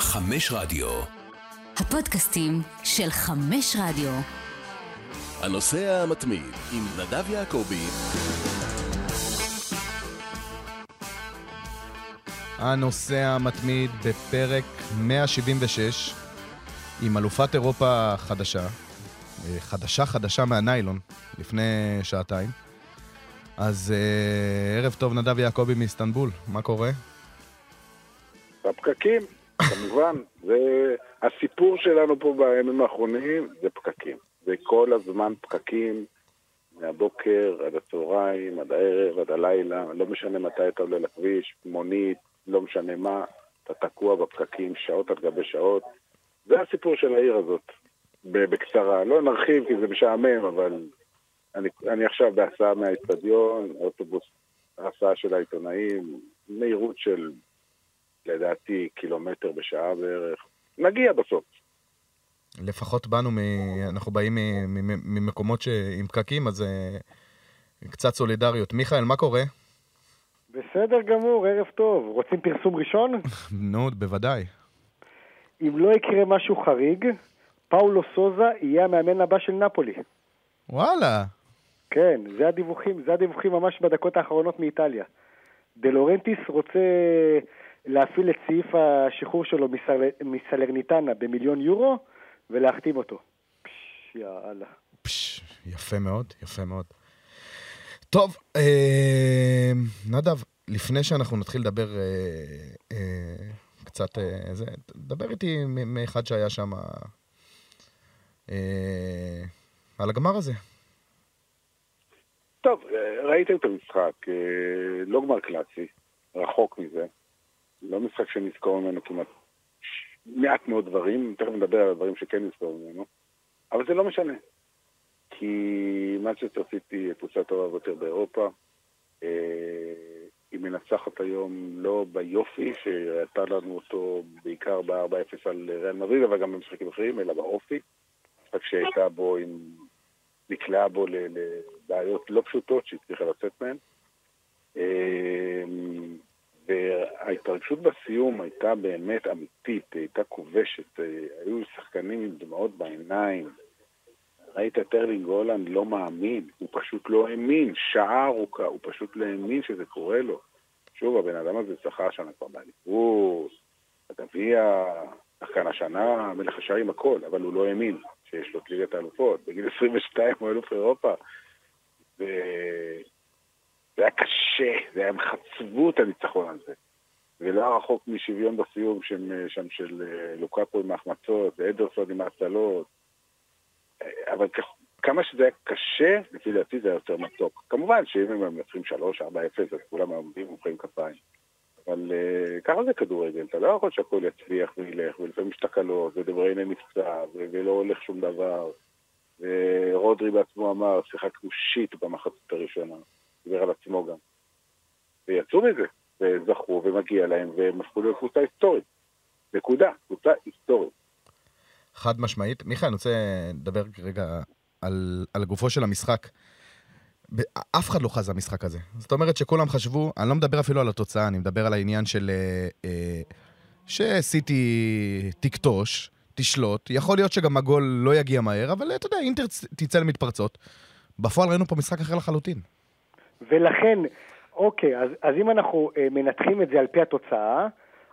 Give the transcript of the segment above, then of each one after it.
חמש רדיו. הפודקאסטים של חמש רדיו. הנוסע המתמיד עם נדב יעקבי. הנוסע המתמיד בפרק 176 עם אלופת אירופה חדשה, אה, חדשה חדשה מהניילון, לפני שעתיים. אז אה, ערב טוב, נדב יעקבי מאיסטנבול, מה קורה? בפקקים, כמובן. זה הסיפור שלנו פה בימים האחרונים, זה פקקים. זה כל הזמן פקקים, מהבוקר עד הצהריים, עד הערב, עד הלילה, לא משנה מתי אתה עולה לכביש, מונית, לא משנה מה, אתה תקוע בפקקים שעות על גבי שעות. זה הסיפור של העיר הזאת, בקצרה. לא נרחיב כי זה משעמם, אבל אני, אני עכשיו בהסעה מהאצטדיון, אוטובוס, הסעה של העיתונאים, מהירות של לדעתי קילומטר בשעה בערך. נגיע בסוף. לפחות באנו, מ... אנחנו באים ממקומות עם פקקים, אז אה, קצת סולידריות. מיכאל, מה קורה? בסדר גמור, ערב טוב. רוצים פרסום ראשון? נו, בוודאי. אם לא יקרה משהו חריג, פאולו סוזה יהיה המאמן הבא של נפולי. וואלה. כן, זה הדיווחים, זה הדיווחים ממש בדקות האחרונות מאיטליה. דלורנטיס רוצה להפעיל את סעיף השחרור שלו מסל... מסלרניטנה במיליון יורו ולהחתים אותו. פש, יאללה. פש, יפה מאוד, יפה מאוד. טוב, אה, נדב, לפני שאנחנו נתחיל לדבר אה, אה, קצת, אה, זה, דבר איתי מאחד שהיה שם אה, על הגמר הזה. טוב, אה, ראיתם את המשחק, אה, לא גמר קלאסי, רחוק מזה. לא משחק שנזכור ממנו כמעט מעט מאוד דברים, תכף נדבר על הדברים שכן נזכור ממנו, אבל זה לא משנה. כי מנצ'סטר סיטי קבוצה טובה ביותר באירופה, אה, היא מנצחת היום לא ביופי, שהייתה לנו אותו בעיקר ב-4-0 על ריאל מדריד, אבל גם במשחקים אחרים, אלא באופי. משחק שהייתה בו עם... נקלעה בו לבעיות לא פשוטות שהצליחה לצאת מהן. אה, וההתרגשות בסיום הייתה באמת אמיתית, הייתה כובשת, היו שחקנים עם דמעות בעיניים. ראית את ארלינג הולנד לא מאמין, הוא פשוט לא האמין, שעה ארוכה, הוא פשוט לא האמין שזה קורה לו. שוב, הבן אדם הזה שחר השנה כבר באליפות, הגביע, שחקן השנה, מלך השערים, הכל, אבל הוא לא האמין שיש לו את ליגת האלופות. בגיל 22 הוא אלוף אירופה. ו... זה היה קשה, זה היה, הם חצבו את הניצחון הזה. ולא רחוק משוויון בסיום שם, שם של אה, לוקקו עם ההחמצות, ואדרסון עם ההצלות. אה, אבל כמה שזה היה קשה, לפי דעתי זה היה יותר מתוק. כמובן שאם הם מנצחים 3, 4, 0, אז כולם עומדים ומוחאים כפיים. אבל uh, ככה זה כדורגל, אתה לא יכול שהכל יצליח וילך, ולפעמים יש תקלות, ודבריינה נפצע, ולא הולך שום דבר. ורודרי בעצמו אמר, שיחקנו שיט במחצית הראשונה. דיבר על עצמו גם. ויצאו מזה, וזכו, ומגיע להם, והם הפכו להיות קבוצה היסטורית. נקודה, קבוצה היסטורית. חד משמעית. מיכאל, אני רוצה לדבר רגע על, על גופו של המשחק. אף אחד לא חז המשחק הזה. זאת אומרת שכולם חשבו, אני לא מדבר אפילו על התוצאה, אני מדבר על העניין של... אה, אה, שסיטי תכתוש, תשלוט, יכול להיות שגם הגול לא יגיע מהר, אבל אתה יודע, אינטר תצא למתפרצות. בפועל ראינו פה משחק אחר לחלוטין. ולכן, אוקיי, אז, אז אם אנחנו אה, מנתחים את זה על פי התוצאה,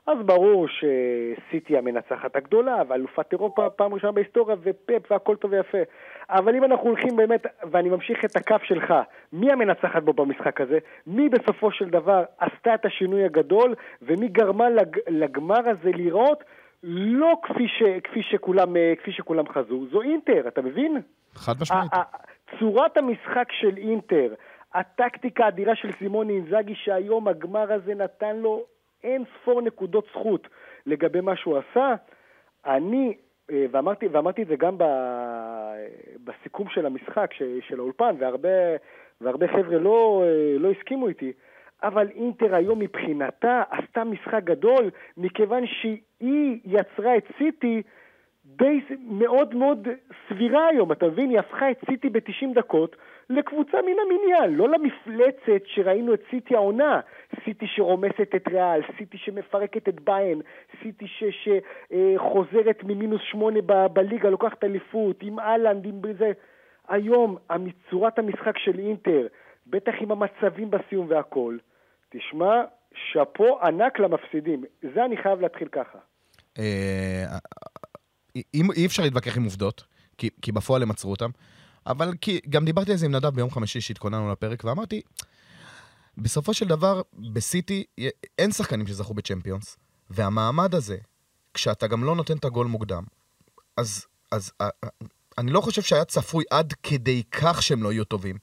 אז ברור שסיטי המנצחת הגדולה, ואלופת אירופה פעם ראשונה בהיסטוריה, ופפ והכל טוב ויפה. אבל אם אנחנו הולכים באמת, ואני ממשיך את הקו שלך, מי המנצחת בו במשחק הזה? מי בסופו של דבר עשתה את השינוי הגדול, ומי גרמה לג, לגמר הזה לראות לא כפי, ש, כפי, שכולם, אה, כפי שכולם חזו, זו אינטר, אתה מבין? חד משמעית. צורת המשחק של אינטר, הטקטיקה האדירה של סימוני אינזאגי שהיום הגמר הזה נתן לו אין ספור נקודות זכות לגבי מה שהוא עשה, אני, אה, ואמרתי, ואמרתי את זה גם ב, בסיכום של המשחק, של האולפן, והרבה, והרבה חבר'ה לא, אה, לא הסכימו איתי, אבל אינטר היום מבחינתה עשתה משחק גדול, מכיוון שהיא יצרה את סיטי די מאוד מאוד סבירה היום, אתה מבין? היא הפכה את סיטי ב-90 דקות לקבוצה מן המניין, לא למפלצת שראינו את סיטי העונה. סיטי שרומסת את ריאל, סיטי שמפרקת את ביין, סיטי שחוזרת ממינוס שמונה ב- בליגה, לוקחת אליפות, עם אהלנד, עם זה. היום, צורת המשחק של אינטר, בטח עם המצבים בסיום והכל, תשמע, שאפו ענק למפסידים. זה אני חייב להתחיל ככה. אה, אי אפשר להתווכח עם עובדות, כי בפועל הם עצרו אותם, אבל כי, גם דיברתי על זה עם נדב ביום חמישי שהתכוננו לפרק, ואמרתי, בסופו של דבר, בסיטי אין שחקנים שזכו בצ'מפיונס, והמעמד הזה, כשאתה גם לא נותן את הגול מוקדם, אז, אז אני לא חושב שהיה צפוי עד כדי כך שהם לא יהיו טובים.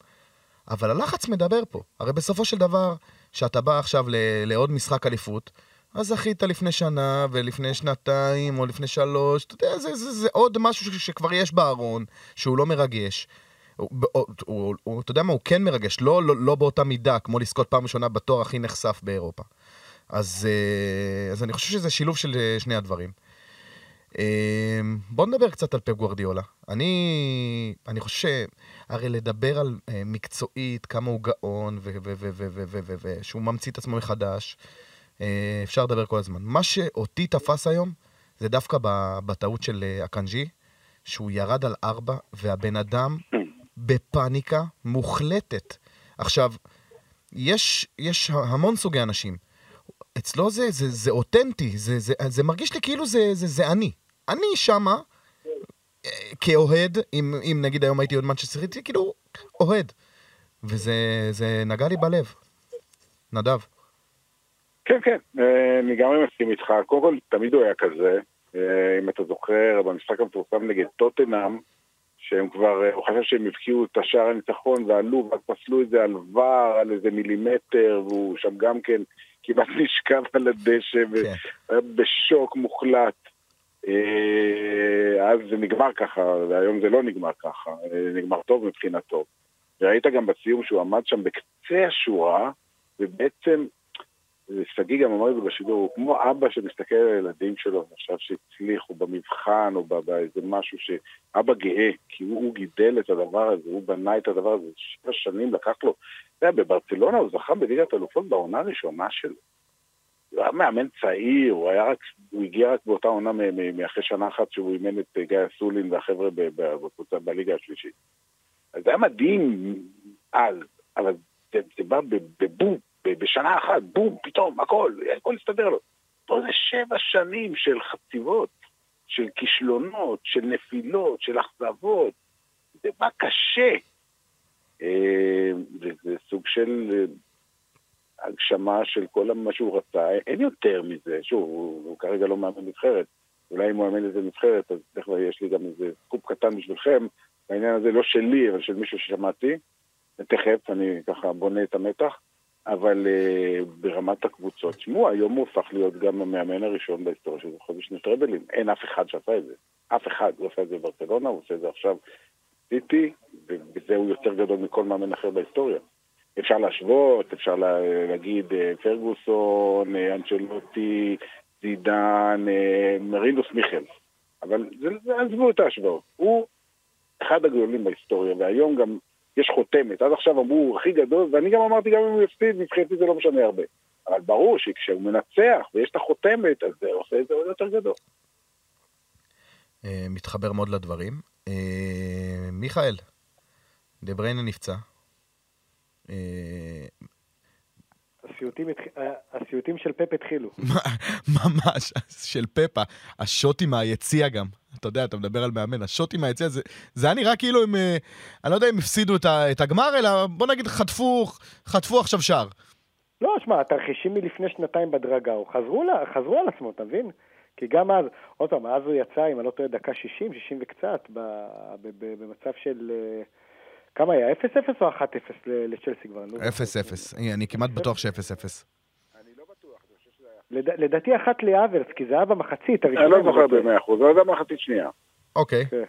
אבל הלחץ מדבר פה. הרי בסופו של דבר, כשאתה בא עכשיו לעוד משחק אליפות, אז זכית לפני שנה ולפני שנתיים או לפני שלוש, אתה יודע, זה, זה, זה עוד משהו שכבר יש בארון, שהוא לא מרגש. הוא, הוא, הוא, הוא, אתה יודע מה, הוא כן מרגש, לא, לא, לא באותה מידה, כמו לזכות פעם ראשונה בתואר הכי נחשף באירופה. אז, אה, אז אני חושב שזה שילוב של אה, שני הדברים. אה, בואו נדבר קצת על פפ גוורדיולה. אני, אני חושב שהרי לדבר על מקצועית, כמה הוא גאון, ושהוא ממציא את עצמו מחדש, אפשר לדבר כל הזמן. מה שאותי תפס היום, זה דווקא בטעות של אקנג'י, שהוא ירד על ארבע, והבן אדם בפאניקה מוחלטת. עכשיו, יש, יש המון סוגי אנשים. אצלו זה, זה, זה אותנטי, זה, זה, זה מרגיש לי כאילו זה, זה, זה אני. אני שמה, אה, כאוהד, אם, אם נגיד היום הייתי עוד מנצ'סטר סיטי, כאילו, אוהד. וזה נגע לי בלב. נדב. כן, כן, אה, אני גם מסכים איתך. קודם כל, תמיד הוא היה כזה. אה, אם אתה זוכר, במשחק המפורסם נגד טוטנאם, שהם כבר, הוא חשב שהם הבקיעו את השער הניצחון ועלו, ואז פסלו את זה על ור, על איזה מילימטר, והוא שם גם כן כמעט נשכב על הדשא, כן. והיה בשוק מוחלט. אה, אז זה נגמר ככה, והיום זה לא נגמר ככה, אה, נגמר טוב מבחינתו. וראית גם בסיום שהוא עמד שם בקצה השורה, ובעצם שגיא גם אמר זה בשידור, הוא כמו אבא שמסתכל על הילדים שלו עכשיו שהצליחו במבחן או באיזה משהו שאבא גאה, כי הוא, הוא גידל את הדבר הזה, הוא בנה את הדבר הזה, שבע שנים לקח לו. אתה יודע, בברצלונה הוא זכה בליגת אלופות בעונה הראשונה שלו. הוא היה מאמן צעיר, הוא היה רק, הוא הגיע רק באותה עונה מאחרי שנה אחת שהוא אימן את גיא אסולין והחבר'ה בליגה השלישית. אז זה היה מדהים אז, אבל זה, זה בא בבום. בשנה אחת, בום, פתאום, הכל, הכל הסתדר לו. פה זה שבע שנים של חציבות, של כישלונות, של נפילות, של אכזבות. זה בא קשה. אה, זה סוג של אה, הגשמה של כל מה שהוא רצה. אין יותר מזה. שוב, הוא, הוא כרגע לא מאמן נבחרת. אולי אם הוא מאמן איזה נבחרת, אז תכף יש לי גם איזה סקופ קטן בשבילכם, בעניין הזה לא שלי, אבל של מישהו ששמעתי. ותכף אני ככה בונה את המתח. אבל uh, ברמת הקבוצות, תשמעו, היום הוא הפך להיות גם המאמן הראשון בהיסטוריה של זוכה בשני טראבלים. אין אף אחד שעשה את זה. אף אחד. הוא עשה את זה בברצלונה, הוא עושה את זה עכשיו סיטי, ובזה הוא יותר גדול מכל מאמן אחר בהיסטוריה. אפשר להשוות, אפשר לה, להגיד uh, פרגוסון, uh, אנצ'לוטי, זידן, מרינוס מיכל. אבל עזבו את ההשוואות. הוא אחד הגדולים בהיסטוריה, והיום גם יש חותמת. עד עכשיו אמרו, הוא הכי גדול, ואני גם אמרתי, גם אם הוא יפסיד, מבחינתי זה לא משנה הרבה. אבל ברור שכשהוא מנצח ויש את החותמת, אז זה עושה את זה עוד יותר גדול. אה, מתחבר מאוד לדברים. אה, מיכאל, דה בריינה נפצע. אה, הסיוטים של פפ התחילו. ממש, של פפה. השוטים מהיציע גם. אתה יודע, אתה מדבר על מאמן, השוטים מהיציע, זה, זה היה נראה כאילו הם, אה, אני לא יודע אם הפסידו את, את הגמר, אלא בוא נגיד חטפו, חטפו עכשיו שער. לא, שמע, התרחישים מלפני שנתיים בדרגה, הוא חזרו, לה, חזרו על עצמו, אתה מבין? כי גם אז, עוד פעם, אז הוא יצא, אם אני לא טועה, דקה 60, 60 וקצת, במצב של... אה, כמה היה? 0-0 או 1-0 לצ'לסי כבר? 0-0. לא אני כמעט בטוח ש-0-0. לדעתי אחת האברץ, כי זה היה במחצית אני לא זוכר במאה אחוז, זה היה במחצית שנייה. אוקיי. כן.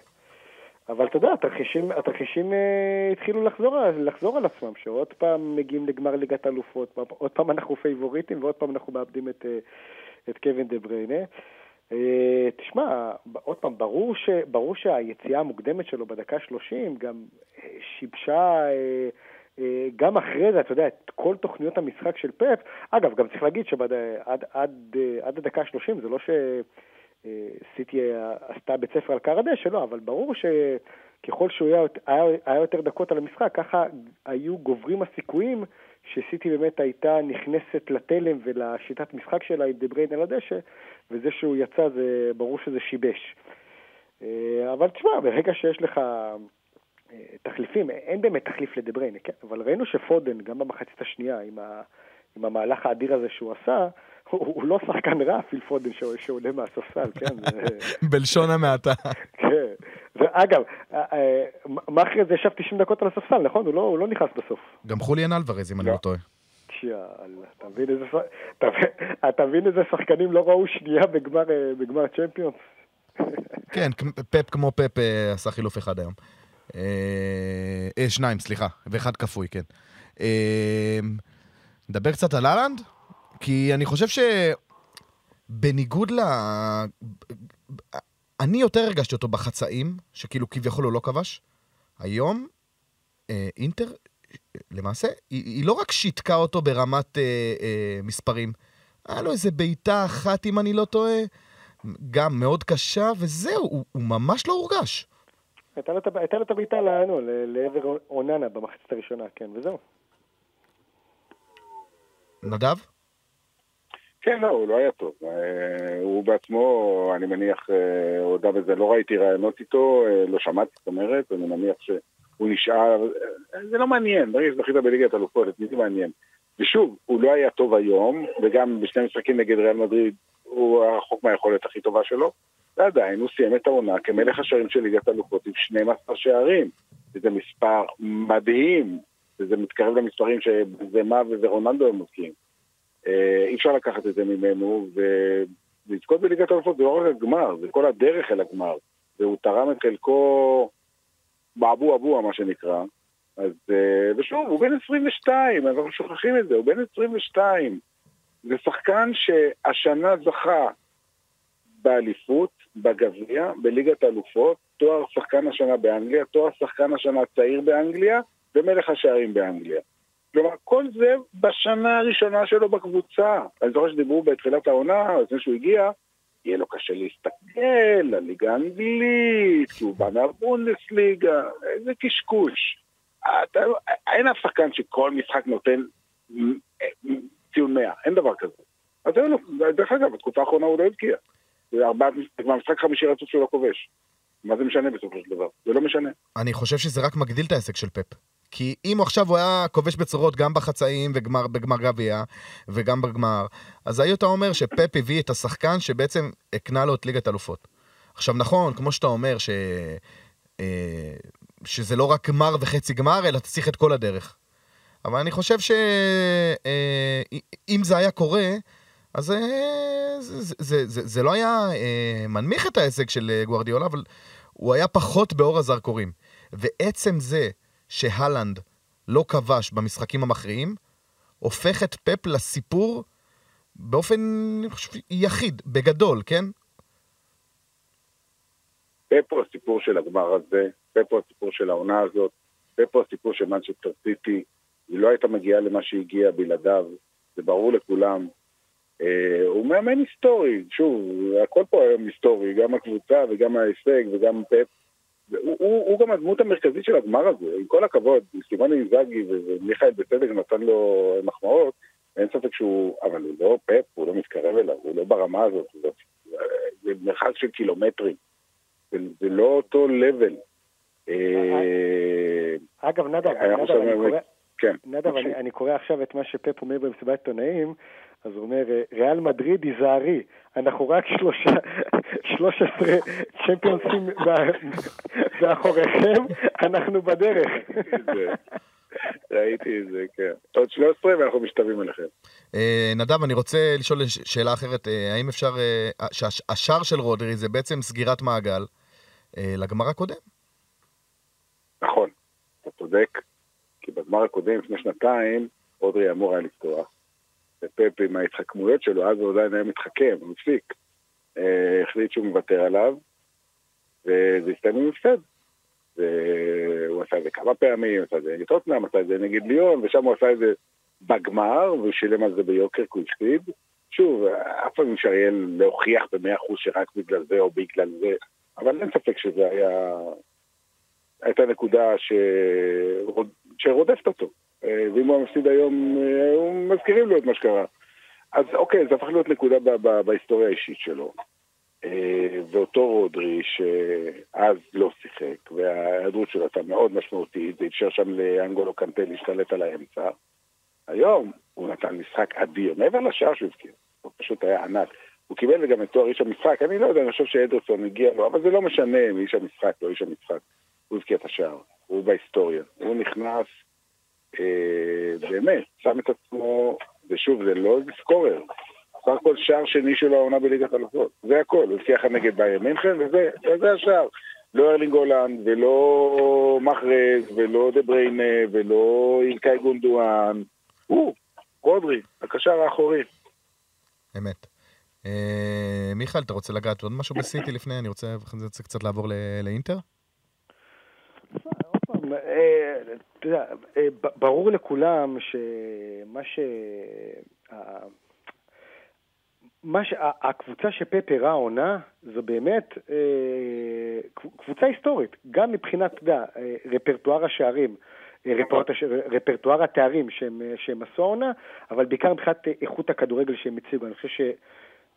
אבל אתה יודע, התרחישים, התרחישים אה, התחילו לחזור, לחזור על עצמם, שעוד פעם מגיעים לגמר ליגת אלופות, עוד פעם אנחנו פייבוריטים ועוד פעם אנחנו מאבדים את, אה, את קווין דה בריינה. אה, תשמע, עוד פעם, ברור, ש, ברור שהיציאה המוקדמת שלו בדקה 30 גם אה, שיבשה, גם אחרי זה, אתה יודע, את כל תוכניות המשחק של פפ. אגב, גם צריך להגיד שעד עד, עד, עד הדקה 30 זה לא שסיטי עשתה בית ספר על קר הדשא, לא, אבל ברור שככל שהוא היה, היה, היה יותר דקות על המשחק, ככה היו גוברים הסיכויים שסיטי באמת הייתה נכנסת לתלם ולשיטת משחק שלה עם דבריין על הדשא, וזה שהוא יצא, זה ברור שזה שיבש. אה, אבל תשמע, ברגע שיש לך אה, תחליפים, אין באמת תחליף לדבריין, כן? אבל ראינו שפודן, גם במחצית השנייה, עם, ה, עם המהלך האדיר הזה שהוא עשה, הוא, לא שחקן רע, פיל פודן שעולה מהספסל, כן? בלשון המעטה. כן. ואגב, מה אחרי זה ישב 90 דקות על הספסל, נכון? הוא לא, הוא לא נכנס בסוף. גם חוליאן אלוורז, אם אני לא, לא טועה. יאללה, אתה מבין איזה, שחקנים לא ראו שנייה בגמר, אה, צ'מפיונס? כן, פפ כמו פפ אה, עשה חילוף אחד היום. אה, אה, שניים, סליחה, ואחד כפוי, כן. אה, נדבר קצת על אהלנד? כי אני חושב שבניגוד ל... אני יותר הרגשתי אותו בחצאים, שכאילו כביכול הוא לא כבש. היום, אה, אינטר, למעשה, היא, היא לא רק שיתקה אותו ברמת אה, אה, מספרים, היה לו איזה בעיטה אחת, אם אני לא טועה, גם מאוד קשה, וזהו, הוא, הוא ממש לא הורגש. הייתה לו את הבעיטה לעבר אוננה במחצית הראשונה, כן, וזהו. נדב? כן, לא, הוא לא היה טוב. אה, הוא בעצמו, אני מניח, אה, הודה בזה. לא ראיתי ראיונות איתו, אה, לא שמעתי, זאת אומרת, אני מניח שהוא נשאר... זה לא מעניין, ברגע שזכית בליגת אלופות, את מי זה מעניין? ושוב, הוא לא היה טוב היום, וגם בשני משחקים נגד ריאל מדריד הוא רחוק מהיכולת הכי טובה שלו, ועדיין הוא סיים את העונה כמלך השערים של ליגת אלופות עם 12 שערים. וזה מספר מדהים, וזה מתקרב למספרים שבזמה ורוננדו הם מבקיעים. אה, אי אפשר לקחת את זה ממנו, ולזכות בליגת האלופות זה לא רק הגמר, זה כל הדרך אל הגמר, והוא תרם את חלקו באבו אבו, מה שנקרא. אז, אה, ושוב, הוא בן 22, אנחנו שוכחים את זה, הוא בן 22. זה שחקן שהשנה זכה באליפות, בגביע, בליגת האלופות, תואר שחקן השנה באנגליה, תואר שחקן השנה צעיר באנגליה, ומלך השערים באנגליה. כלומר, כל זה בשנה הראשונה שלו בקבוצה. אני זוכר שדיברו בתחילת העונה, לפני שהוא הגיע, יהיה לו קשה להסתכל לליגה האנגלית, כי הוא בא מהבונדסליגה, איזה קשקוש. אתה, אין אף שחקן שכל משחק נותן ציון 100, אין דבר כזה. אז אין לו, דרך אגב, בתקופה האחרונה הוא לא הבקיע. זה משחק חמישי רצוף שהוא לא כובש. מה זה משנה בסופו של דבר? זה לא משנה. אני חושב שזה רק מגדיל את העסק של פפ. כי אם עכשיו הוא היה כובש בצורות גם בחצאים ובגמר גביע וגם בגמר, אז היית אומר שפפ הביא את השחקן שבעצם הקנה לו את ליגת אלופות. עכשיו נכון, כמו שאתה אומר, ש... אה, שזה לא רק גמר וחצי גמר, אלא אתה צריך את כל הדרך. אבל אני חושב שאם אה, זה היה קורה, אז אה, זה, זה, זה, זה, זה לא היה מנמיך את ההישג של גוארדיולה, אבל הוא היה פחות באור הזרקורים. ועצם זה שהלנד לא כבש במשחקים המכריעים, הופך את פפ לסיפור באופן, יחיד, בגדול, כן? פפ הוא הסיפור של הגמר הזה, פפ הוא הסיפור של העונה הזאת, פפ הוא הסיפור של מנצ'סטר סיטי, היא לא הייתה מגיעה למה שהגיעה בלעדיו, זה ברור לכולם. אה, הוא מאמן היסטורי, שוב, הכל פה היום היסטורי, גם הקבוצה וגם ההישג וגם פפ. הוא, הוא, הוא גם הדמות המרכזית של הגמר הזה, עם כל הכבוד, סימון אינזאגי ומיכאל בצדק נתן לו מחמאות, אין ספק שהוא, אבל הוא לא פאפ, הוא לא מתקרב אליו, הוא לא ברמה הזאת, זה, זה מרחק של קילומטרים, זה, זה לא אותו לבל. אה, אגב, נדב, נדב, אני קורא... כן. אני, קורא עכשיו את מה שפפ אומר במסיבת עיתונאים, אז הוא אומר, ריאל מדריד, היזהרי, אנחנו רק שלושה, שלוש עשרה צ'מפיונסים מאחוריכם, אנחנו בדרך. ראיתי את זה, כן. עוד 13 ואנחנו משתווים אליכם. אה, נדב, אני רוצה לשאול שאלה אחרת. אה, האם אפשר... אה, השער של רודרי זה בעצם סגירת מעגל לגמר הקודם? נכון, אתה צודק. כי בגמר הקודם, לפני שנתיים, רודרי אמור היה לפתוח. ופפ עם ההתחכמויות שלו, אז הוא עדיין היה מתחכם, הוא הפסיק. אה, החליט שהוא מוותר עליו, וזה הסתיים עם הפסד. והוא עשה את זה כמה פעמים, עשה את זה נגד טוטנאם, עשה את זה נגד ליון, ושם הוא עשה את זה בגמר, והוא שילם על זה ביוקר כי הוא הפסיד. שוב, אף פעם אפשר יהיה להוכיח במאה אחוז שרק בגלל זה או בגלל זה, אבל אין ספק שזה היה... הייתה נקודה ש... שרודפת אותו. אה, ואם הוא מפסיד היום, אה, מזכירים לו את מה שקרה. אז אוקיי, זה הפך להיות נקודה בהיסטוריה האישית שלו. אה, ואותו רודרי שאז לא שיחק, וההיעדרות שלו הייתה מאוד משמעותית, זה אפשר שם לאנגולו קנטה להשתלט על האמצע. היום הוא נתן משחק אדיר, מעבר לשער שהוא הבקיע, הוא פשוט היה ענק. הוא קיבל גם את תואר איש המשחק, אני לא יודע, אני חושב שאדרסון הגיע לו, אבל זה לא משנה אם איש המשחק לא איש המשחק. הוא הבקיע את השער, הוא בהיסטוריה. הוא נכנס, באמת, שם את עצמו, ושוב, זה לא איזה scorer, סך הכל שער שני שלו העונה בליגת אלופות. זה הכל, הוא הבקיע נגד באיירן מינכן, וזה, וזה השער. לא ארלינג הולנד, ולא מחרז, ולא דה בריינה, ולא אילקאי גונדואן. הוא, רודרי, הקשר האחורי. אמת. אה, מיכאל, אתה רוצה לגעת עוד משהו בסיטי לפני? אני רוצה קצת לעבור לאינטר? אה, אתה יודע, אה, ברור לכולם שמה ש... מה ש... הקבוצה שפפ הראה העונה זו באמת אה, קבוצה היסטורית, גם מבחינת, אתה יודע, אה, רפרטואר השערים, רפרטואר התארים שהם, שהם עשו העונה, אבל בעיקר מבחינת איכות הכדורגל שהם הציגו. אני חושב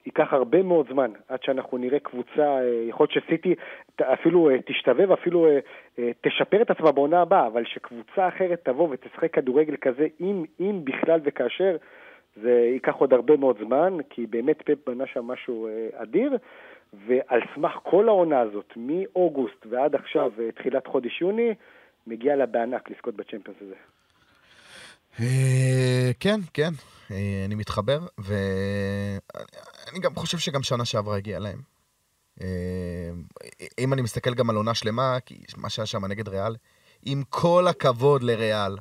שייקח הרבה מאוד זמן עד שאנחנו נראה קבוצה, יכול להיות שסיטי אפילו תשתווה ואפילו תשפר את עצמה בעונה הבאה, אבל שקבוצה אחרת תבוא ותשחק כדורגל כזה, אם, אם בכלל וכאשר, זה ייקח עוד הרבה מאוד זמן, כי באמת פפ בנה שם משהו אה, אדיר, ועל סמך כל העונה הזאת, מאוגוסט ועד עכשיו, אה, תחילת חודש יוני, מגיע לה בענק לזכות בצ'מפיונס הזה. אה, כן, כן, אני מתחבר, ואני גם חושב שגם שנה שעברה הגיעה להם. אם אני מסתכל גם על עונה שלמה, כי מה שהיה שם נגד ריאל, עם כל הכבוד לריאל,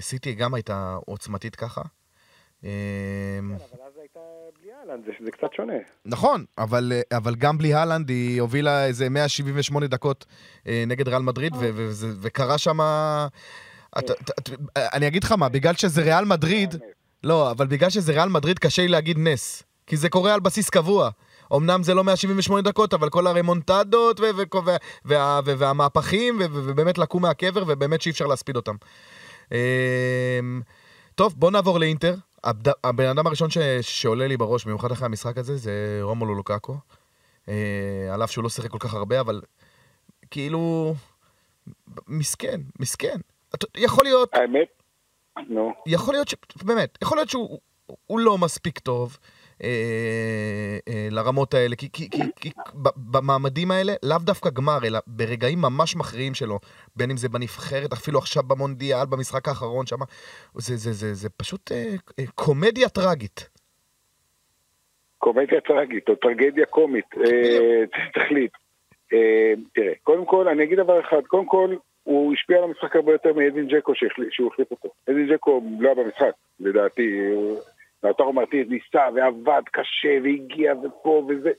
סיטי גם הייתה עוצמתית ככה. כן, אבל אז הייתה בלי אהלנד, זה קצת שונה. נכון, אבל, אבל גם בלי אהלנד היא הובילה איזה 178 דקות אה, נגד ריאל מדריד, אה. וקרה שם... אני אגיד לך מה, בגלל שזה ריאל מדריד, לא, אבל בגלל שזה ריאל מדריד קשה לי להגיד נס. כי זה קורה על בסיס קבוע. אמנם זה לא 178 דקות, אבל כל הרמונטדות והמהפכים, ובאמת לקום מהקבר, ובאמת שאי אפשר להספיד אותם. אמ, טוב, בוא נעבור לאינטר. הבן אדם הראשון. שעולה לי בראש, במיוחד אחרי המשחק הזה, זה רומולו לוקאקו. אה, על אף שהוא לא שיחק כל כך הרבה, אבל כאילו... מסכן, מסכן. יכול להיות... האמת? נו. יכול להיות ש... באמת, יכול להיות שהוא לא מספיק טוב. אה, אה, לרמות האלה, כי, כי, כי, כי במעמדים האלה, לאו דווקא גמר, אלא ברגעים ממש מכריעים שלו, בין אם זה בנבחרת, אפילו עכשיו במונדיאל, במשחק האחרון שם, זה, זה, זה, זה פשוט אה, אה, קומדיה טראגית. קומדיה טראגית, או טרגדיה קומית, אה, תחליט. אה, תראה, קודם כל, אני אגיד דבר אחד, קודם כל, הוא השפיע על המשחק הרבה יותר מאדין ג'קו שהוא החליף אותו. אדין ג'קו לא היה במשחק, לדעתי, לאוטרו מרטיז ניסה ועבד קשה והגיע ופה וזה.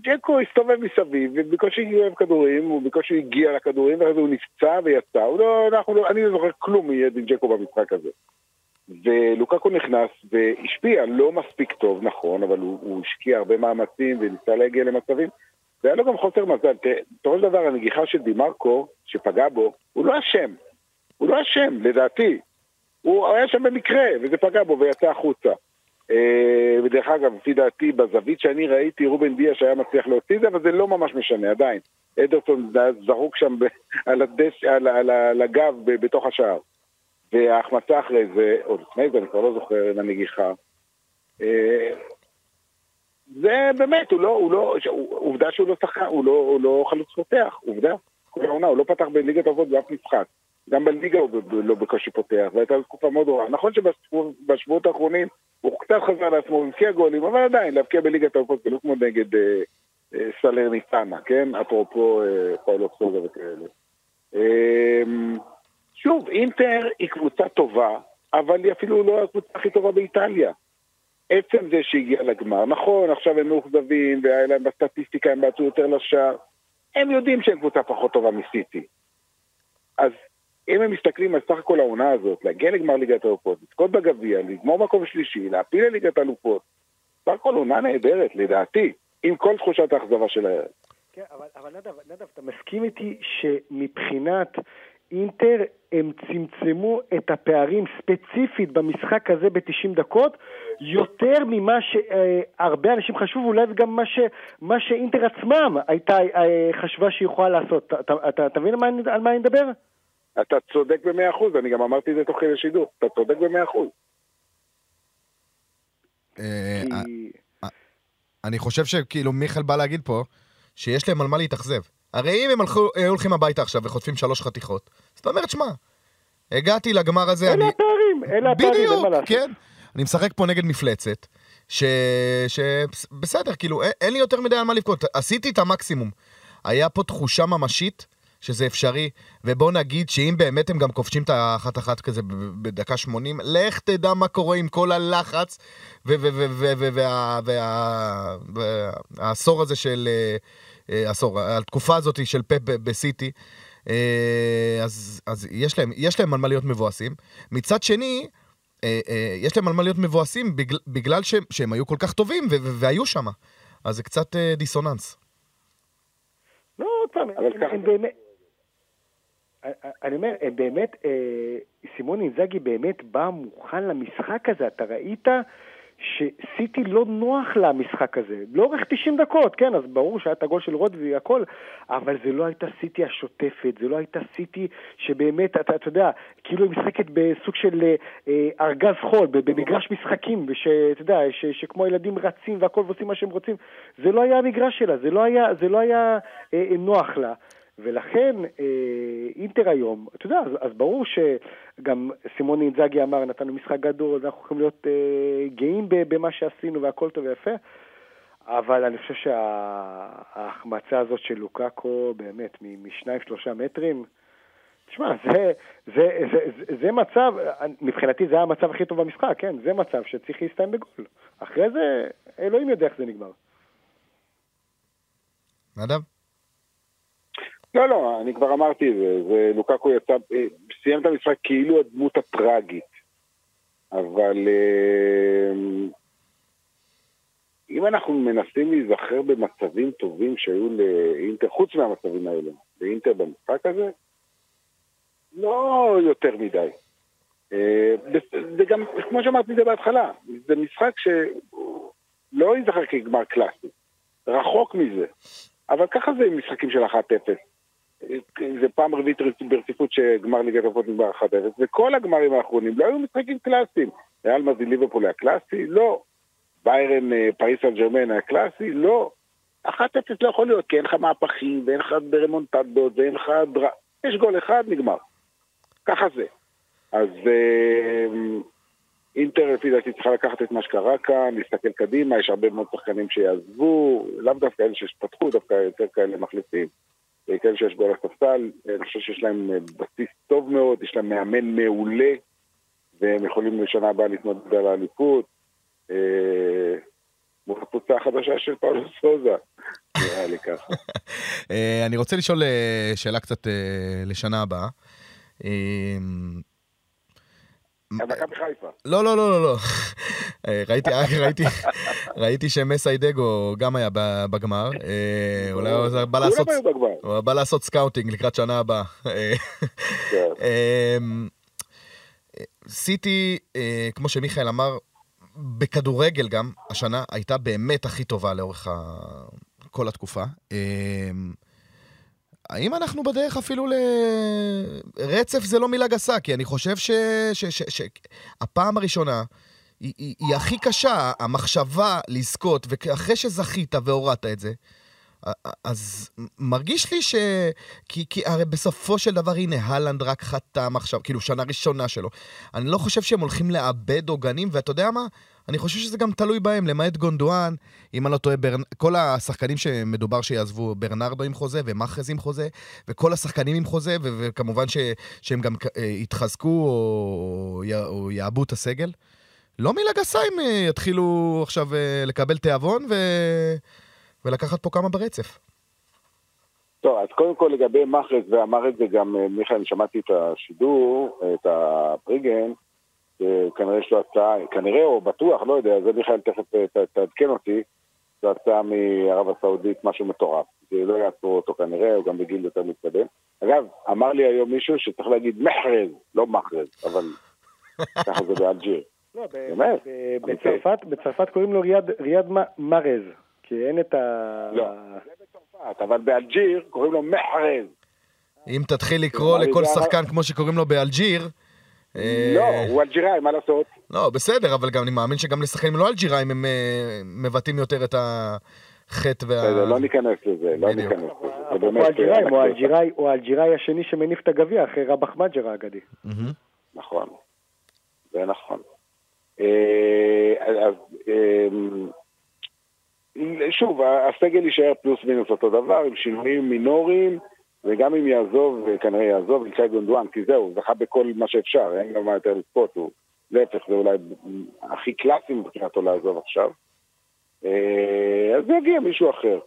ג'קו הסתובב מסביב ובקושי הגיע כדורים, הוא בקושי הגיע לכדורים זה הוא נפצע ויצא, הוא לא, אנחנו לא, אני לא זוכר כלום מידין ג'קו במשחק הזה. ולוקקו נכנס והשפיע, לא מספיק טוב, נכון, אבל הוא, הוא השקיע הרבה מאמצים וניסה להגיע למצבים. והיה לו גם חוסר מזל. בסופו של דבר הנגיחה של דימרקו, שפגע בו, הוא לא אשם. הוא לא אשם, לדעתי. הוא היה שם במקרה, וזה פגע בו ויצא החוצה. אה, ודרך אגב, לפי דעתי, בזווית שאני ראיתי, רובן דיה שהיה מצליח להוציא את זה, אבל זה לא ממש משנה עדיין. אדרסון זרוק שם על, הדש, על, על, על הגב בתוך השער. וההחמצה אחרי זה, או לפני זה, אני כבר לא זוכר, עם הנגיחה. זה באמת, הוא לא, הוא לא, עובדה שהוא לא שחקן, הוא לא, הוא לא חלוץ פותח, עובדה. כל העונה, הוא לא פתח בליגת אבות באף משחק. גם בליגה הוא לא בקושי פותח, והייתה תקופה מאוד רעה. נכון שבשבועות האחרונים הוא קצת חזר לעצמו, הוא הבקיע גולים, אבל עדיין, להבקיע בליגת האלופות זה לא כמו נגד אה, אה, סלרניטנה, כן? אפרופו אה, פאולו סוגה וכאלה. אה, שוב, אינטר היא קבוצה טובה, אבל היא אפילו לא הקבוצה הכי טובה באיטליה. עצם זה שהגיע לגמר, נכון, עכשיו הם מאוכזבים, והיה להם בסטטיסטיקה, הם בעטו יותר לשער, הם יודעים שהם קבוצה פחות טובה מסיטי. אז אם הם מסתכלים על סך הכל העונה הזאת, להגיע לגמר ליגת האלופות, לזכות בגביע, לגמור מקום שלישי, להפיל לליגת האלופות, סך הכל עונה נהדרת, לדעתי, עם כל תחושת האכזבה של הערב. כן, אבל, אבל נדב, נדב, אתה מסכים איתי שמבחינת אינטר הם צמצמו את הפערים ספציפית במשחק הזה ב-90 דקות יותר ממה שהרבה אנשים חשבו ואולי גם מה, ש, מה שאינטר עצמם הייתה, אה, חשבה שהיא יכולה לעשות. אתה, אתה, אתה מבין על מה, על מה אני מדבר? אתה צודק במאה אחוז, אני גם אמרתי את זה תוך כדי שידור, אתה צודק במאה אחוז. אה, אה, אני חושב שכאילו מיכאל בא להגיד פה שיש להם על מה להתאכזב. הרי אם הם הלכו, הולכים הביתה עכשיו וחוטפים שלוש חתיכות, זאת אומרת, שמע, הגעתי לגמר הזה, אלה אני... הפערים, אלה הפערים, אין מה בדיוק. כן. אני משחק פה נגד מפלצת, ש... שבסדר, כאילו, אין, אין לי יותר מדי על מה לבכות. עשיתי את המקסימום. היה פה תחושה ממשית שזה אפשרי, ובוא נגיד שאם באמת הם גם כובשים את האחת-אחת כזה בדקה 80, לך תדע מה קורה עם כל הלחץ והעשור הזה של... אה, אה, עשור, התקופה הזאת של פפ בסיטי. אה, אז, אז יש, להם, יש להם על מה להיות מבואסים. מצד שני, אה, אה, יש להם על מה להיות מבואסים בגלל, בגלל שהם, שהם היו כל כך טובים ו- ו- והיו שם. אז זה קצת אה, דיסוננס. לא, עוד פעם, הם-. באמת... אני אומר, הם באמת, אה, סימון אינזאגי באמת בא מוכן למשחק הזה, אתה ראית שסיטי לא נוח למשחק הזה, לאורך 90 דקות, כן, אז ברור שהיה את הגול של רודבי והכל, אבל זה לא הייתה סיטי השוטפת, זה לא הייתה סיטי שבאמת, אתה, אתה יודע, כאילו היא משחקת בסוג של אה, אה, ארגז חול, במגרש משחקים, שאתה יודע, ש, שכמו ילדים רצים והכל ועושים מה שהם רוצים, זה לא היה המגרש שלה, זה לא היה, זה לא היה אה, אה, נוח לה. ולכן אה, אינטר היום, אתה יודע, אז, אז ברור שגם סימון אינזאגי אמר, נתנו משחק גדול, אנחנו יכולים להיות אה, גאים במה שעשינו והכל טוב ויפה, אבל אני חושב שההחמצה הזאת של לוקאקו, באמת, משניים שלושה מטרים, תשמע, זה, זה, זה, זה, זה מצב, מבחינתי זה היה המצב הכי טוב במשחק, כן? זה מצב שצריך להסתיים בגול. אחרי זה, אלוהים יודע איך זה נגמר. נדב? לא, לא, אני כבר אמרתי את זה, זה לוקקו יצא, אה, סיים את המשחק כאילו הדמות הטראגית, אבל אה, אם אנחנו מנסים להיזכר במצבים טובים שהיו לאינטר, חוץ מהמצבים האלה, לאינטר במשחק הזה, לא יותר מדי. אה, זה גם, כמו שאמרתי את זה בהתחלה, זה משחק שלא ייזכר כגמר קלאסי, רחוק מזה. אבל ככה זה עם משחקים של 1-0. זה פעם רביעית ברציפות שגמר ליגת האלופות נגמר 1-0, וכל הגמרים האחרונים לא היו משחקים קלאסיים. ריאל מדריד ליברפול היה קלאסי? לא. ביירן אה, פריס סן ג'רמן היה קלאסי? לא. 1-0 לא יכול להיות, כי אין לך מהפכים, ואין לך רמונטדות, ואין לך דרא... יש גול אחד, נגמר. ככה זה. אז אה, אינטר לפי דעתי צריכה לקחת את מה שקרה כאן, להסתכל קדימה, יש הרבה מאוד שחקנים שיעזבו, לאו דווקא אלה שפתחו, דווקא יותר כאלה מחליפים. כאלה שיש גול הספסל, אני חושב שיש להם אה, בסיס טוב מאוד, יש להם מאמן מעולה, והם יכולים לשנה הבאה להתמודד על האליפות. אה, מול הקבוצה החדשה של פאולו סוזה, נראה לי ככה. אה, אני רוצה לשאול שאלה קצת לשנה הבאה. אה, מכבי חיפה. לא, לא, לא, לא, לא. אה, ראיתי, ראיתי, ראיתי שמסאי דגו גם היה בגמר. אה, אולי הוא בא לעשות... הוא בא לעשות scouting לקראת שנה הבאה. אה, כן. אמ, סיטי, אה, כמו שמיכאל אמר, בכדורגל גם, השנה הייתה באמת הכי טובה לאורך. כל התקופה. האם אנחנו בדרך אפילו ל... רצף זה לא מילה גסה, כי אני חושב שהפעם הראשונה היא, היא, היא הכי קשה, המחשבה לזכות, ואחרי שזכית והורדת את זה, אז מרגיש לי ש... כי, כי הרי בסופו של דבר, הנה, הלנד רק חתם עכשיו, כאילו, שנה ראשונה שלו. אני לא חושב שהם הולכים לאבד עוגנים, ואתה יודע מה? אני חושב שזה גם תלוי בהם, למעט גונדואן, אם אני לא טועה, ברנ... כל השחקנים שמדובר שיעזבו, ברנרדו עם חוזה, ומאחז עם חוזה, וכל השחקנים עם חוזה, ו... וכמובן ש... שהם גם אה, יתחזקו או. או יעבו את הסגל. לא מילה גסה אם אה, יתחילו עכשיו אה, לקבל תיאבון ו... ולקחת פה כמה ברצף. טוב, אז קודם כל לגבי מאחז, ואמר את זה גם אה, מיכאל, שמעתי את השידור, את הפריגן, כנראה יש לו הצעה, כנראה או בטוח, לא יודע, זה מיכאל תכף אה, ת- תעדכן אותי, זו הצעה מערב הסעודית, משהו מטורף. זה לא יעצרו אותו כנראה, הוא גם בגיל יותר מתקדם. אגב, אמר לי היום מישהו שצריך להגיד מחרז, לא מחרז, אבל ככה זה באלג'יר. לא, באמת? ב- בצרפת, בצרפת קוראים לו ריאד, ריאד מרז, כי אין את ה... לא, זה בצרפת, אבל באלג'יר קוראים לו מחרז. אם תתחיל לקרוא לכל שחקן כמו שקוראים לו באלג'יר... אה, לא, הוא אלג'יראי, מה לעשות? לא, בסדר, אבל גם אני מאמין שגם לשחקנים לא אלג'יראים הם אה, מבטאים יותר את החטא וה... בסדר, לא ניכנס לזה, לא. ניכנס לזה. אלג'יראי, אה, הוא האלג'יראי- האלג'יראי השני שמניף את הגביע אחרי רבח מג'ר האגדי. נכון, זה נכון. אה, אז אה, שוב, הסגל יישאר פלוס מינוס אותו דבר, עם שינויים מינוריים, וגם אם יעזוב, וכנראה יעזוב, ילקאי גונדואן, כי זהו, הוא זכה בכל מה שאפשר, אין לו מה יותר לצפות, הוא להפך, זה אולי הכי קלאסי מבחינתו לעזוב עכשיו. אה, אז יגיע מישהו אחר.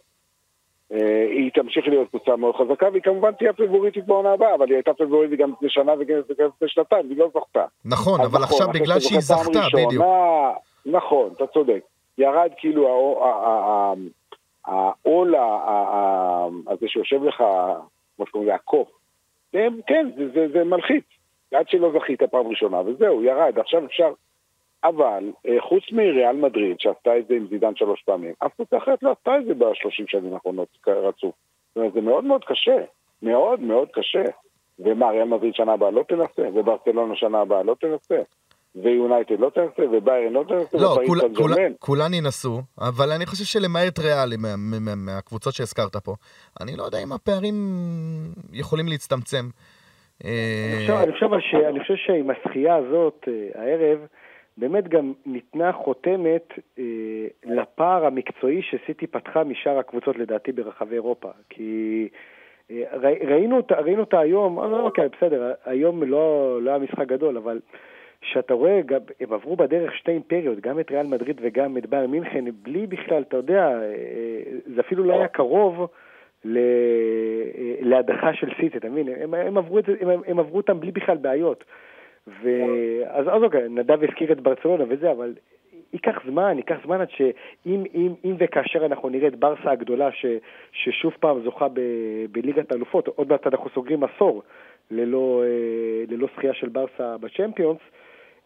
אה, היא תמשיך להיות קבוצה מאוד חזקה, והיא כמובן תהיה פיבוריטית בעונה הבאה, אבל היא הייתה פיבוריטית גם לפני שנה וגם לפני שנתיים, והיא לא זכתה. נכון, אבל נכון, עכשיו בגלל שהיא זכתה, בדיוק. נכון, אתה צודק. ירד כאילו העול- הזה שיושב לך, כמו שקוראים לזה, הקוף. כן, כן, זה- זה- זה מלחיץ. עד שלא זכית פעם ראשונה, וזהו, ירד. עכשיו אפשר... אבל אה, חוץ מריאל מדריד, שעשתה את זה עם זידן שלוש פעמים, אף קבוצה אחרת לא עשתה את זה בשלושים שנים האחרונות רצוף. זאת אומרת, זה מאוד מאוד קשה. מאוד מאוד קשה. ומה, ריאל מדריד שנה הבאה לא תנסה, וברצלונה שנה הבאה לא תנסה, ויונייטד לא תנסה, וביירן לא תנסה, לא, ופריס כול- סן כול- ג'רמן. כולן ינסו, אבל אני חושב שלמעט ריאלי מה- מה- מהקבוצות שהזכרת פה, אני לא יודע אם הפערים יכולים להצטמצם. אני אה, חושב- אני שעם הזכייה הזאת אה, הערב, באמת גם ניתנה חותמת אה, לפער המקצועי שסיטי פתחה משאר הקבוצות לדעתי ברחבי אירופה. כי אה, ראי- ראינו אותה, ראינו אותה היום, אוקיי, בסדר, היום לא, לא היה משחק גדול, אבל שאתה רואה, גם, הם עברו בדרך שתי אימפריות, גם את ריאל מדריד וגם את בייר מינכן, בלי בכלל, אתה יודע, אה, זה אפילו לא היה קרוב אה, להדחה של סיטי, אתה מבין? הם, הם, עברו הם, הם עברו אותם בלי בכלל בעיות. ואז אז אוקיי, נדב הזכיר את ברצלונה וזה, אבל ייקח זמן, ייקח זמן עד שאם אם, אם וכאשר אנחנו נראה את ברסה הגדולה ש, ששוב פעם זוכה ב, בליגת האלופות, עוד מעט אנחנו סוגרים עשור ללא, אה, זכייה של ברסה בצ'מפיונס,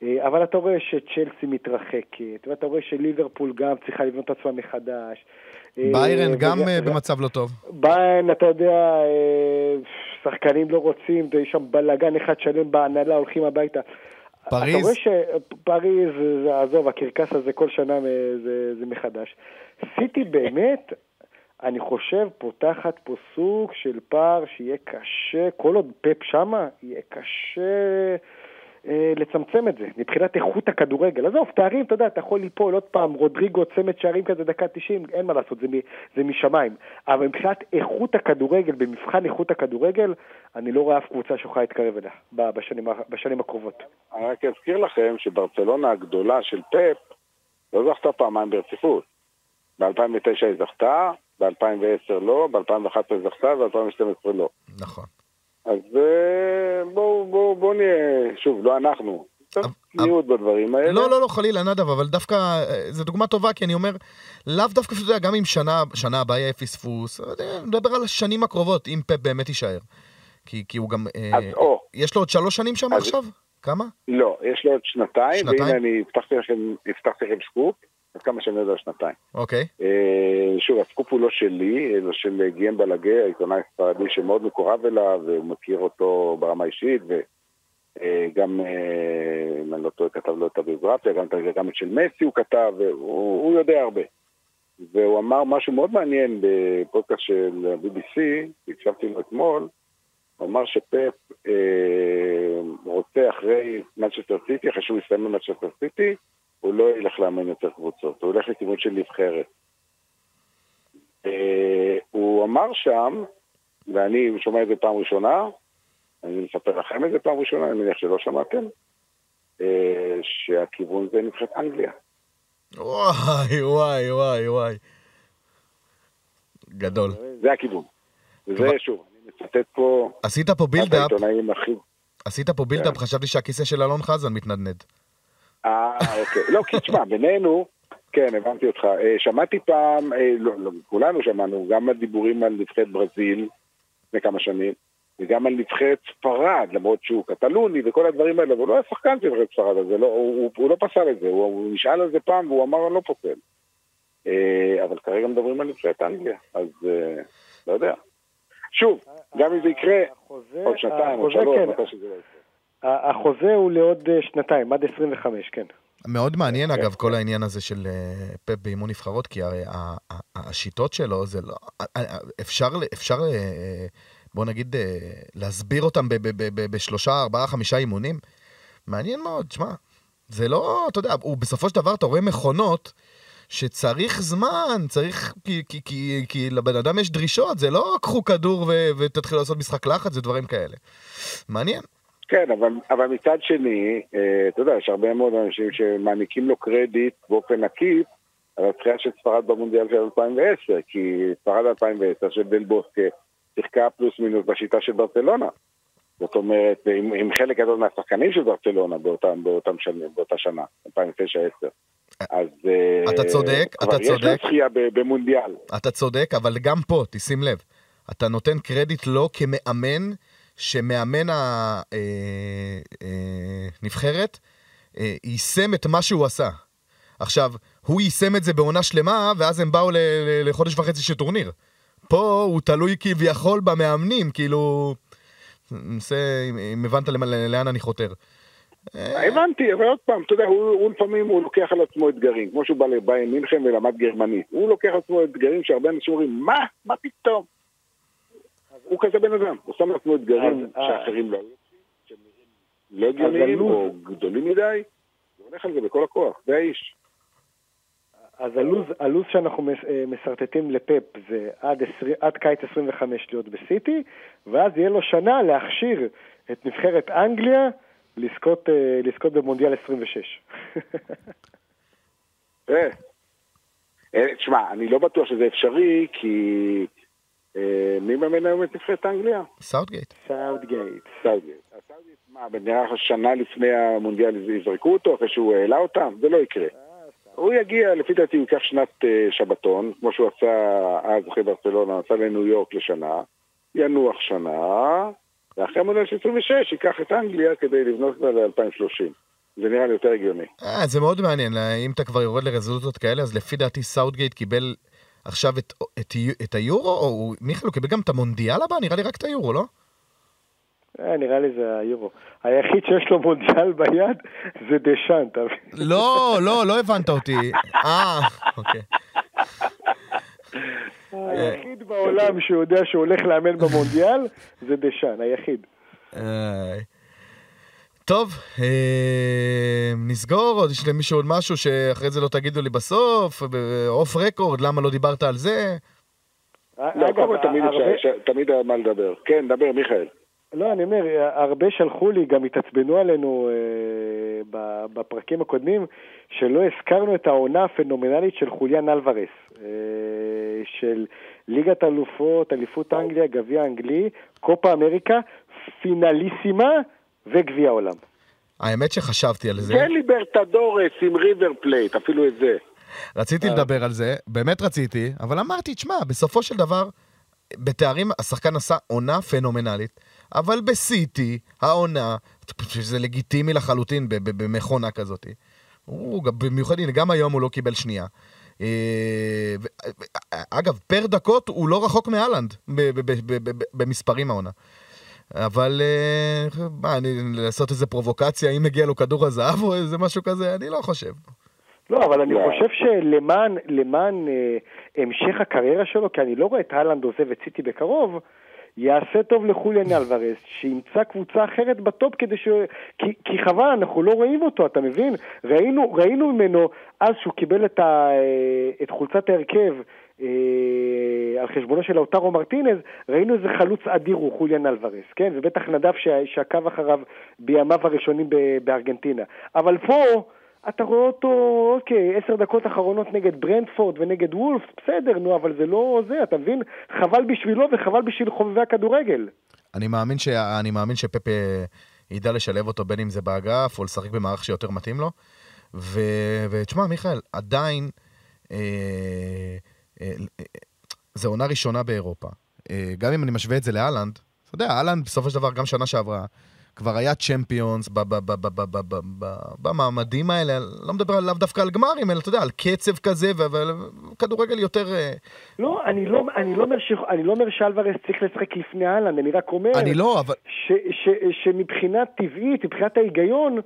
אבל אתה רואה שצ'לסי מתרחקת, ואתה רואה שליברפול גם צריכה לבנות את עצמה מחדש. אה, ביירן גם אה, במצב לא טוב. ביירן, אתה יודע, אה, שחקנים לא רוצים, יש שם בלאגן אחד שלם בהנהלה, הולכים הביתה. פריז? אתה רואה שפריז, עזוב, הקרקס הזה כל שנה אה, זה, זה מחדש. סיטי באמת, אני חושב, פותחת פה סוג של פער שיהיה קשה, כל עוד פפ שמה, יהיה קשה אה, לצמצם את זה, מבחינת איכות הכדורגל. עזוב, תארים, אתה יודע, אתה יכול ליפול עוד פעם, רודריגו צמד שערים כזה דקה 90, אין מה לעשות, זה, מ- זה משמיים. אבל מבחינת איכות הכדורגל, במבחן איכות הכדורגל, אני לא רואה אף קבוצה שיכולה להתקרב אליה בשנים, בשנים הקרובות. אני רק אזכיר לכם שברצלונה הגדולה של פפ לא זכתה פעמיים ברציפות. ב-2009 היא זכתה, ב-2010 לא, ב-2011 היא זכתה, ב-2012 לא. נכון. אז אה, בואו בוא, בוא נהיה, שוב, לא אנחנו. צניעות בדברים האלה. לא, לא, לא, חלילה, נדב, אבל דווקא, אה, זו דוגמה טובה, כי אני אומר, לאו דווקא, שאתה יודע, גם אם שנה, שנה הבאה יהיה פספוס, אה, נדבר על השנים הקרובות, אם פפ באמת יישאר. כי, כי הוא גם, אה, אז או, יש לו עוד שלוש שנים שם אז- עכשיו? כמה? לא, יש לו עוד שנתיים, שנתיים? והנה אני הבטחתי לכם, הבטחתי לכם סקופ, אז כמה שאני יודע שנתיים. אוקיי. אה, שוב, הסקופ הוא לא שלי, אלא של גיים בלאגה, העיתונאי הספרדי שמאוד מקורב אליו, והוא מכיר אותו ברמה אישית, וגם, אה, אם אני לא טועה, כתב לו את הביוגרפיה, גם, את- גם את של מסי הוא כתב, והוא הוא יודע הרבה. והוא אמר משהו מאוד מעניין בפודקאסט של ה-BBC, הקשבתי לו אתמול, הוא אמר שפפ אה, רוצה אחרי מנצ'סטר סיטי, אחרי שהוא יסיים במנצ'סטר סיטי, הוא לא ילך לאמן יותר קבוצות, הוא הולך לכיוון של נבחרת. אה, הוא אמר שם, ואני שומע את זה פעם ראשונה, אני מספר לכם את זה פעם ראשונה, אני מניח שלא שמעתם, אה, שהכיוון זה נבחרת אנגליה. וואי, וואי, וואי, וואי. גדול. זה הכיוון. וזה כבר- שוב, אני מצטט פה... עשית פה buildup. עשית פה buildup, כן. חשבתי שהכיסא של אלון חזן מתנדנד. אה, אוקיי. לא, כי תשמע, בינינו, כן, הבנתי אותך. אה, שמעתי פעם, אה, לא, לא, כולנו שמענו, גם הדיבורים על נבחרת ברזיל לפני כמה שנים, וגם על נבחרת ספרד, למרות שהוא קטלוני וכל הדברים האלה, אבל הוא לא היה שחקן של נבחרת ספרד, אז לא, הוא, הוא, הוא לא פסל את זה, הוא, הוא נשאל על זה פעם והוא אמר, אני לא פוסל. אבל כרגע מדברים על נבחרת אנגליה, אז לא יודע. שוב, גם אם זה יקרה, עוד שנתיים, עוד שלוש, כן. מתי שזה לא יקרה. החוזה הוא לעוד שנתיים, עד 25, כן. מאוד מעניין אגב כל העניין הזה של אה, פפ באימון נבחרות, כי הרי השיטות שלו זה לא... אפשר, אפשר אה, בוא נגיד, אה, להסביר אותם בשלושה, ארבעה, חמישה אימונים. מעניין מאוד, שמע, זה לא, אתה יודע, הוא בסופו של דבר, אתה רואה מכונות שצריך זמן, צריך, כי, כי, כי, כי לבן אדם יש דרישות, זה לא קחו כדור ו- ותתחילו לעשות משחק לחץ ודברים כאלה. מעניין. כן, אבל, אבל מצד שני, אה, אתה יודע, יש הרבה מאוד אנשים שמעניקים לו קרדיט באופן עקיף על הזכייה של ספרד במונדיאל של 2010, כי ספרד 2010 של דל בוסקה שיחקה פלוס מינוס בשיטה של ברצלונה. זאת אומרת, עם, עם חלק גדול מהשחקנים של ברצלונה באותם, באותם שנים, באותה שנה, 2009-2010. אז... אה, אתה צודק, כבר אתה יש צודק. זכייה ב- במונדיאל. אתה צודק, אבל גם פה, תשים לב, אתה נותן קרדיט לו כמאמן, שמאמן הנבחרת יישם את מה שהוא עשה. עכשיו, הוא יישם את זה בעונה שלמה, ואז הם באו לחודש וחצי של טורניר. פה הוא תלוי כביכול במאמנים, כאילו... ננסה, אם- הבנת לאן אני חותר. הבנתי, אבל עוד פעם, אתה יודע, הוא, הוא לפעמים, הוא לוקח על עצמו אתגרים, כמו שהוא בא לביירן מינכן ולמד גרמנית. הוא לוקח על עצמו אתגרים שהרבה אנשים אומרים, מה? מה פתאום? הוא כזה בן אדם, הוא שם לעצמו אתגרים אה, שאחרים לא לא הגיוניים או הלו"ז- גדולים מדי, הוא הולך על זה בכל הכוח, זה האיש. אז הלו"ז, הלו"ז שאנחנו אה, משרטטים לפפ זה עד, 20, עד קיץ 25 להיות בסיטי, ואז יהיה לו שנה להכשיר את נבחרת אנגליה לזכות, אה, לזכות במונדיאל 26. אה. אה, תשמע, אני לא בטוח שזה אפשרי, כי מי מאמן היום את נבחרת אנגליה? סאוטגייט. סאוטגייט. סאוטגייט. הסאוטגייט, מה, נראה לך שנה לפני המונדיאל יזרקו אותו אחרי שהוא העלה אותם? זה לא יקרה. הוא יגיע, לפי דעתי הוא ייקח שנת אה, שבתון, כמו שהוא עשה אז אחרי ברצלונה, נסע לניו יורק לשנה, ינוח שנה, ואחרי המונדיאל של 26 ייקח את אנגליה כדי לבנות אותה ל-2030. זה נראה לי יותר הגיוני. אה, זה מאוד מעניין, אם אתה כבר יורד לרזולוציות כאלה, אז לפי דעתי סאוטגייט קיבל עכשיו את, את, את היורו, או מיכאל, הוא קיבל גם את המונדיאל הבא? נראה לי רק את היורו, לא? אה, נראה לי זה היורו. היחיד שיש לו מונדיאל ביד זה דשאן, אתה מבין? לא, לא, לא הבנת אותי. אה, אוקיי. היחיד בעולם שיודע שהוא הולך לאמן במונדיאל זה דשאן, היחיד. טוב, אה, נסגור, עוד יש למישהו עוד משהו שאחרי זה לא תגידו לי בסוף, אוף רקורד, למה לא דיברת על זה? לא, אגב, קודם תמיד הרבה- אפשר- תמיד היה מה לדבר. כן, דבר, מיכאל. לא, אני אומר, הרבה שלחו לי, גם התעצבנו עלינו אה, ב- בפרקים הקודמים, שלא הזכרנו את העונה הפנומנלית של חוליאן אלוורס, אה, של ליגת אלופות, אליפות אנגליה, גביע אנגלי, קופה אמריקה, פינליסימה וגביע העולם. האמת שחשבתי על זה. תן ליברטדורס עם ריבר פלייט, אפילו את זה. רציתי לדבר על זה, באמת רציתי, אבל אמרתי, תשמע, בסופו של דבר, בתארים השחקן עשה עונה פנומנלית, אבל בסיטי, העונה, שזה לגיטימי לחלוטין במכונה כזאת. הוא, במיוחד, הנה, גם היום הוא לא קיבל שנייה. אה, ו- אגב, פר דקות הוא לא רחוק מאלנד במספרים העונה. אבל אה, מה, אני, לעשות איזה פרובוקציה, אם מגיע לו כדור הזהב או איזה משהו כזה, אני לא חושב. לא, אבל אני לא. חושב שלמען למען, אה, המשך הקריירה שלו, כי אני לא רואה את הולנד עוזב את סיטי בקרוב, יעשה טוב לחוליאן אלוורס, שימצא קבוצה אחרת ב top כדי ש... כי, כי חבל, אנחנו לא רואים אותו, אתה מבין? ראינו, ראינו ממנו, אז שהוא קיבל את, ה, אה, את חולצת ההרכב, על חשבונו של לאוטרו מרטינז, ראינו איזה חלוץ אדיר הוא חוליאן אלוורס, כן? ובטח נדב שעקב אחריו בימיו הראשונים בארגנטינה. אבל פה... אתה רואה אותו, אוקיי, עשר דקות אחרונות נגד ברנדפורד ונגד וולף, בסדר, נו, אבל זה לא זה, אתה מבין? חבל בשבילו וחבל בשביל חובבי הכדורגל. אני מאמין, ש... אני מאמין שפפה ידע לשלב אותו בין אם זה באגף או לשחק במערך שיותר מתאים לו. ו... ותשמע, מיכאל, עדיין אה, אה, אה, אה, אה, זו עונה ראשונה באירופה. אה, גם אם אני משווה את זה לאלנד, אתה יודע, אלנד בסופו של דבר, גם שנה שעברה, כבר היה צ'מפיונס במעמדים האלה, לא מדבר לאו דווקא על גמרים, אלא אתה יודע, על קצב כזה, וכדורגל יותר... לא, לא, לא אני לא אומר שאלוורס צריך לשחק לפני אהלן, אני רק אומר... אני לא, אבל... שמבחינה טבעית, מבחינת ההיגיון...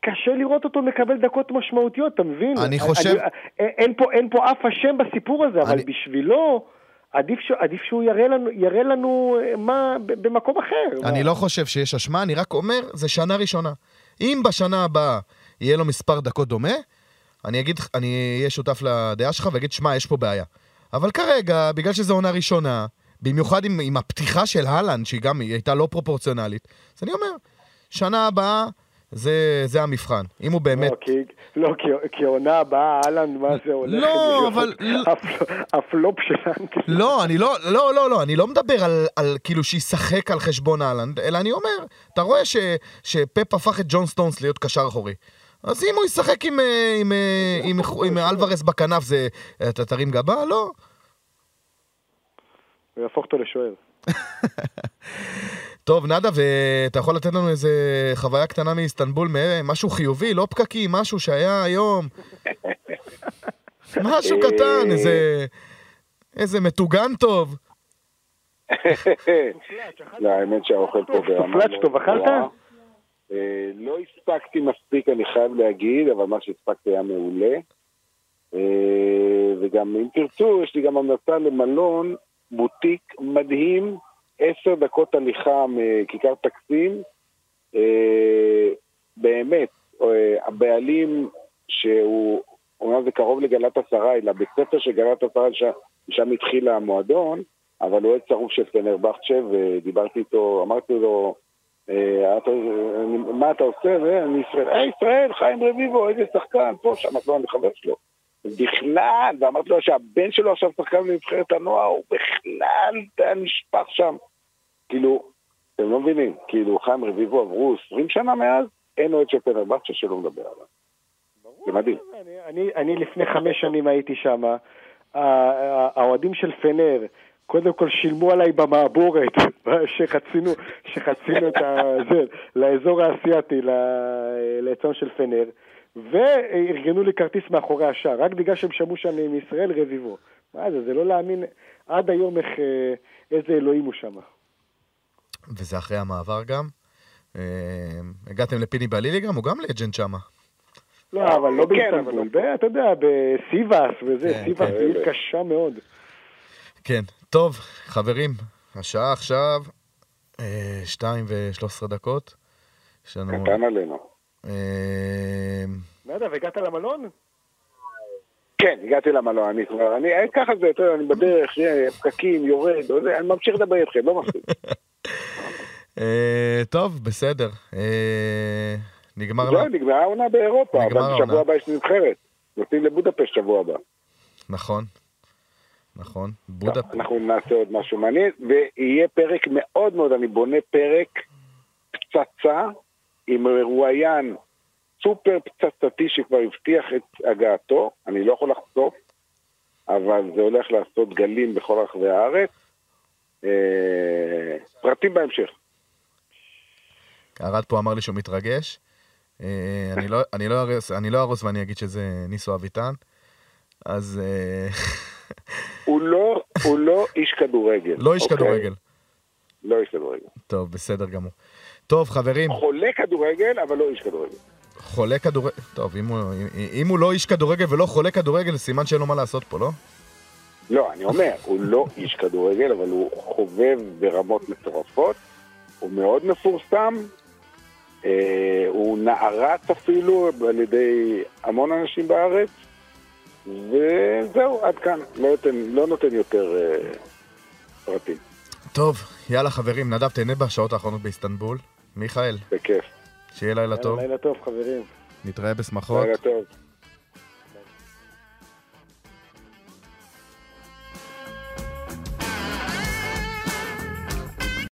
קשה לראות אותו מקבל דקות משמעותיות, אתה מבין? אני חושב- אני, אין, פה, אין פה אף אשם בסיפור הזה, אבל אני- בשבילו, עדיף, ש, עדיף שהוא יראה לנו, יראה לנו אה, מה במקום אחר. אני מה? לא חושב שיש אשמה, אני רק אומר, זה שנה ראשונה. אם בשנה הבאה יהיה לו מספר דקות דומה, אני אגיד, אני אהיה שותף לדעה שלך ואגיד, שמע, יש פה בעיה. אבל כרגע, בגלל שזו עונה ראשונה, במיוחד עם, עם הפתיחה של הלנד, שהיא גם הייתה לא פרופורציונלית, אז אני אומר, שנה הבאה, זה, זה המבחן. אם הוא באמת... לא, כי, לא, כי, כי העונה הבאה, אהלן, מה זה הולך? לא, להיות אבל- הפ- הפלופ שלנו. לא, אני לא, לא, לא, לא, אני לא מדבר על, על כאילו שישחק על חשבון אהלנד, אלא אני אומר, אתה רואה ש, שפפ הפך את ג'ון סטונס להיות קשר אחורי. אז אם הוא ישחק עם, אה, עם, אה, עם, עם, עם אלוורס בכנף, זה, אתה תרים גבה? לא. הוא יהפוך אותו לשוער. טוב, נדב, ואתה יכול לתת לנו איזה חוויה קטנה מאיסטנבול, משהו חיובי, לא פקקים, משהו שהיה היום. משהו קטן, איזה, איזה מטוגן טוב. לא, האמת שהאוכל פה ברמה... סופלץ' טוב, אכלת? אה, לא הספקתי מספיק, אני חייב להגיד, אבל מה שהספקתי היה מעולה. אה, וגם, אם תרצו, יש לי גם המלצה למלון, בוטיק מדהים, עשר דקות הליכה מכיכר טקסים. אה, באמת, אה, הבעלים שהוא, אומנם זה קרוב לגלת אסריי, לבית ספר של גלת אסריי, שם, שם התחיל המועדון, אבל הוא אוהד שרוף של פנרבכצ'ה, ודיברתי איתו, אמרתי לו, אה, אני- מה אתה עושה? ואני ישראל, היי ישראל, חיים רביבו, איזה שחקן, פה, שם, לא, אני חבר שלו. בכלל, ואמרתי לו שהבן שלו עכשיו שחקן בנבחרת הנוער, הוא בכלל היה נשפך שם. כאילו, אתם לא מבינים, כאילו, חיים רביבו עברו 20 שנה מאז, אין אוהד של פנרבכצ'ה שלא מדבר עליו. זה מדהים. אני, אני, אני לפני חמש שנים הייתי שם, האוהדים של פנר, קודם כל שילמו עליי במעבורת, שחצינו, שחצינו את ה... זה, לאזור האסייתי, ל- לאצון של פנר, וארגנו לי כרטיס מאחורי השער, רק בגלל שהם שמעו שאני מישראל רביבו. מה זה, זה לא להאמין עד היום איך, אה, איזה אלוהים הוא שם. וזה אחרי המעבר גם. אה, הגעתם לפיני בלילי גם, הוא גם לג'נד שמה. לא, אבל לא כן, אבל באיסטנבול, אתה יודע, בסיבאס וזה, כן, סיבאס כן. היא עיר קשה מאוד. כן. טוב, חברים, השעה עכשיו אה, שתיים ושלוש עשרה דקות. יש לנו... קטן עלינו. אה, נדב, הגעת למלון? כן, הגעתי למלון, אני כבר, אני, אה, ככה זה, אתה יודע, אני בדרך, פקקים, יורד, לא אני ממשיך לדבר איתכם, לא מפסיק. אה, טוב, בסדר. אה, נגמר לה... זהו, נגמרה העונה באירופה, אבל. בשבוע הבא יש נבחרת. נוסעים לבודפשט שבוע הבא. נכון. נכון. בודה... אנחנו נעשה עוד משהו מעניין, ויהיה פרק מאוד מאוד, אני בונה פרק פצצה עם מרואיין סופר פצצתי שכבר הבטיח את הגעתו, אני לא יכול לחשוף, אבל זה הולך לעשות גלים בכל רחבי הארץ. אה, פרטים בהמשך. ארד פה אמר לי שהוא מתרגש. אה, אני לא- אני לא ארוס- אני לא ארוס ואני אגיד שזה ניסו אביטן. אז אה, הוא לא, הוא לא איש כדורגל. לא איש אוקיי? כדורגל. לא איש כדורגל. טוב, בסדר גמור. טוב, חברים, חולה כדורגל, אבל לא איש כדורגל. חולה כדורגל... טוב, אם הוא, אם, אם הוא לא איש כדורגל ולא חולה כדורגל, סימן שאין לו מה לעשות פה, לא? לא, אני אומר, הוא לא איש כדורגל, אבל הוא חובב ברמות מטורפות. הוא מאוד מפורסם. אה, הוא נערץ אפילו על ידי המון אנשים בארץ. וזהו, עד כאן. לא נותן, לא נותן יותר אה, פרטים. טוב, יאללה חברים, נדב, תהנה בשעות האחרונות באיסטנבול. מיכאל, בכיף. שיהיה לילה טוב. לילה טוב, חברים. נתראה בשמחות. לילה טוב.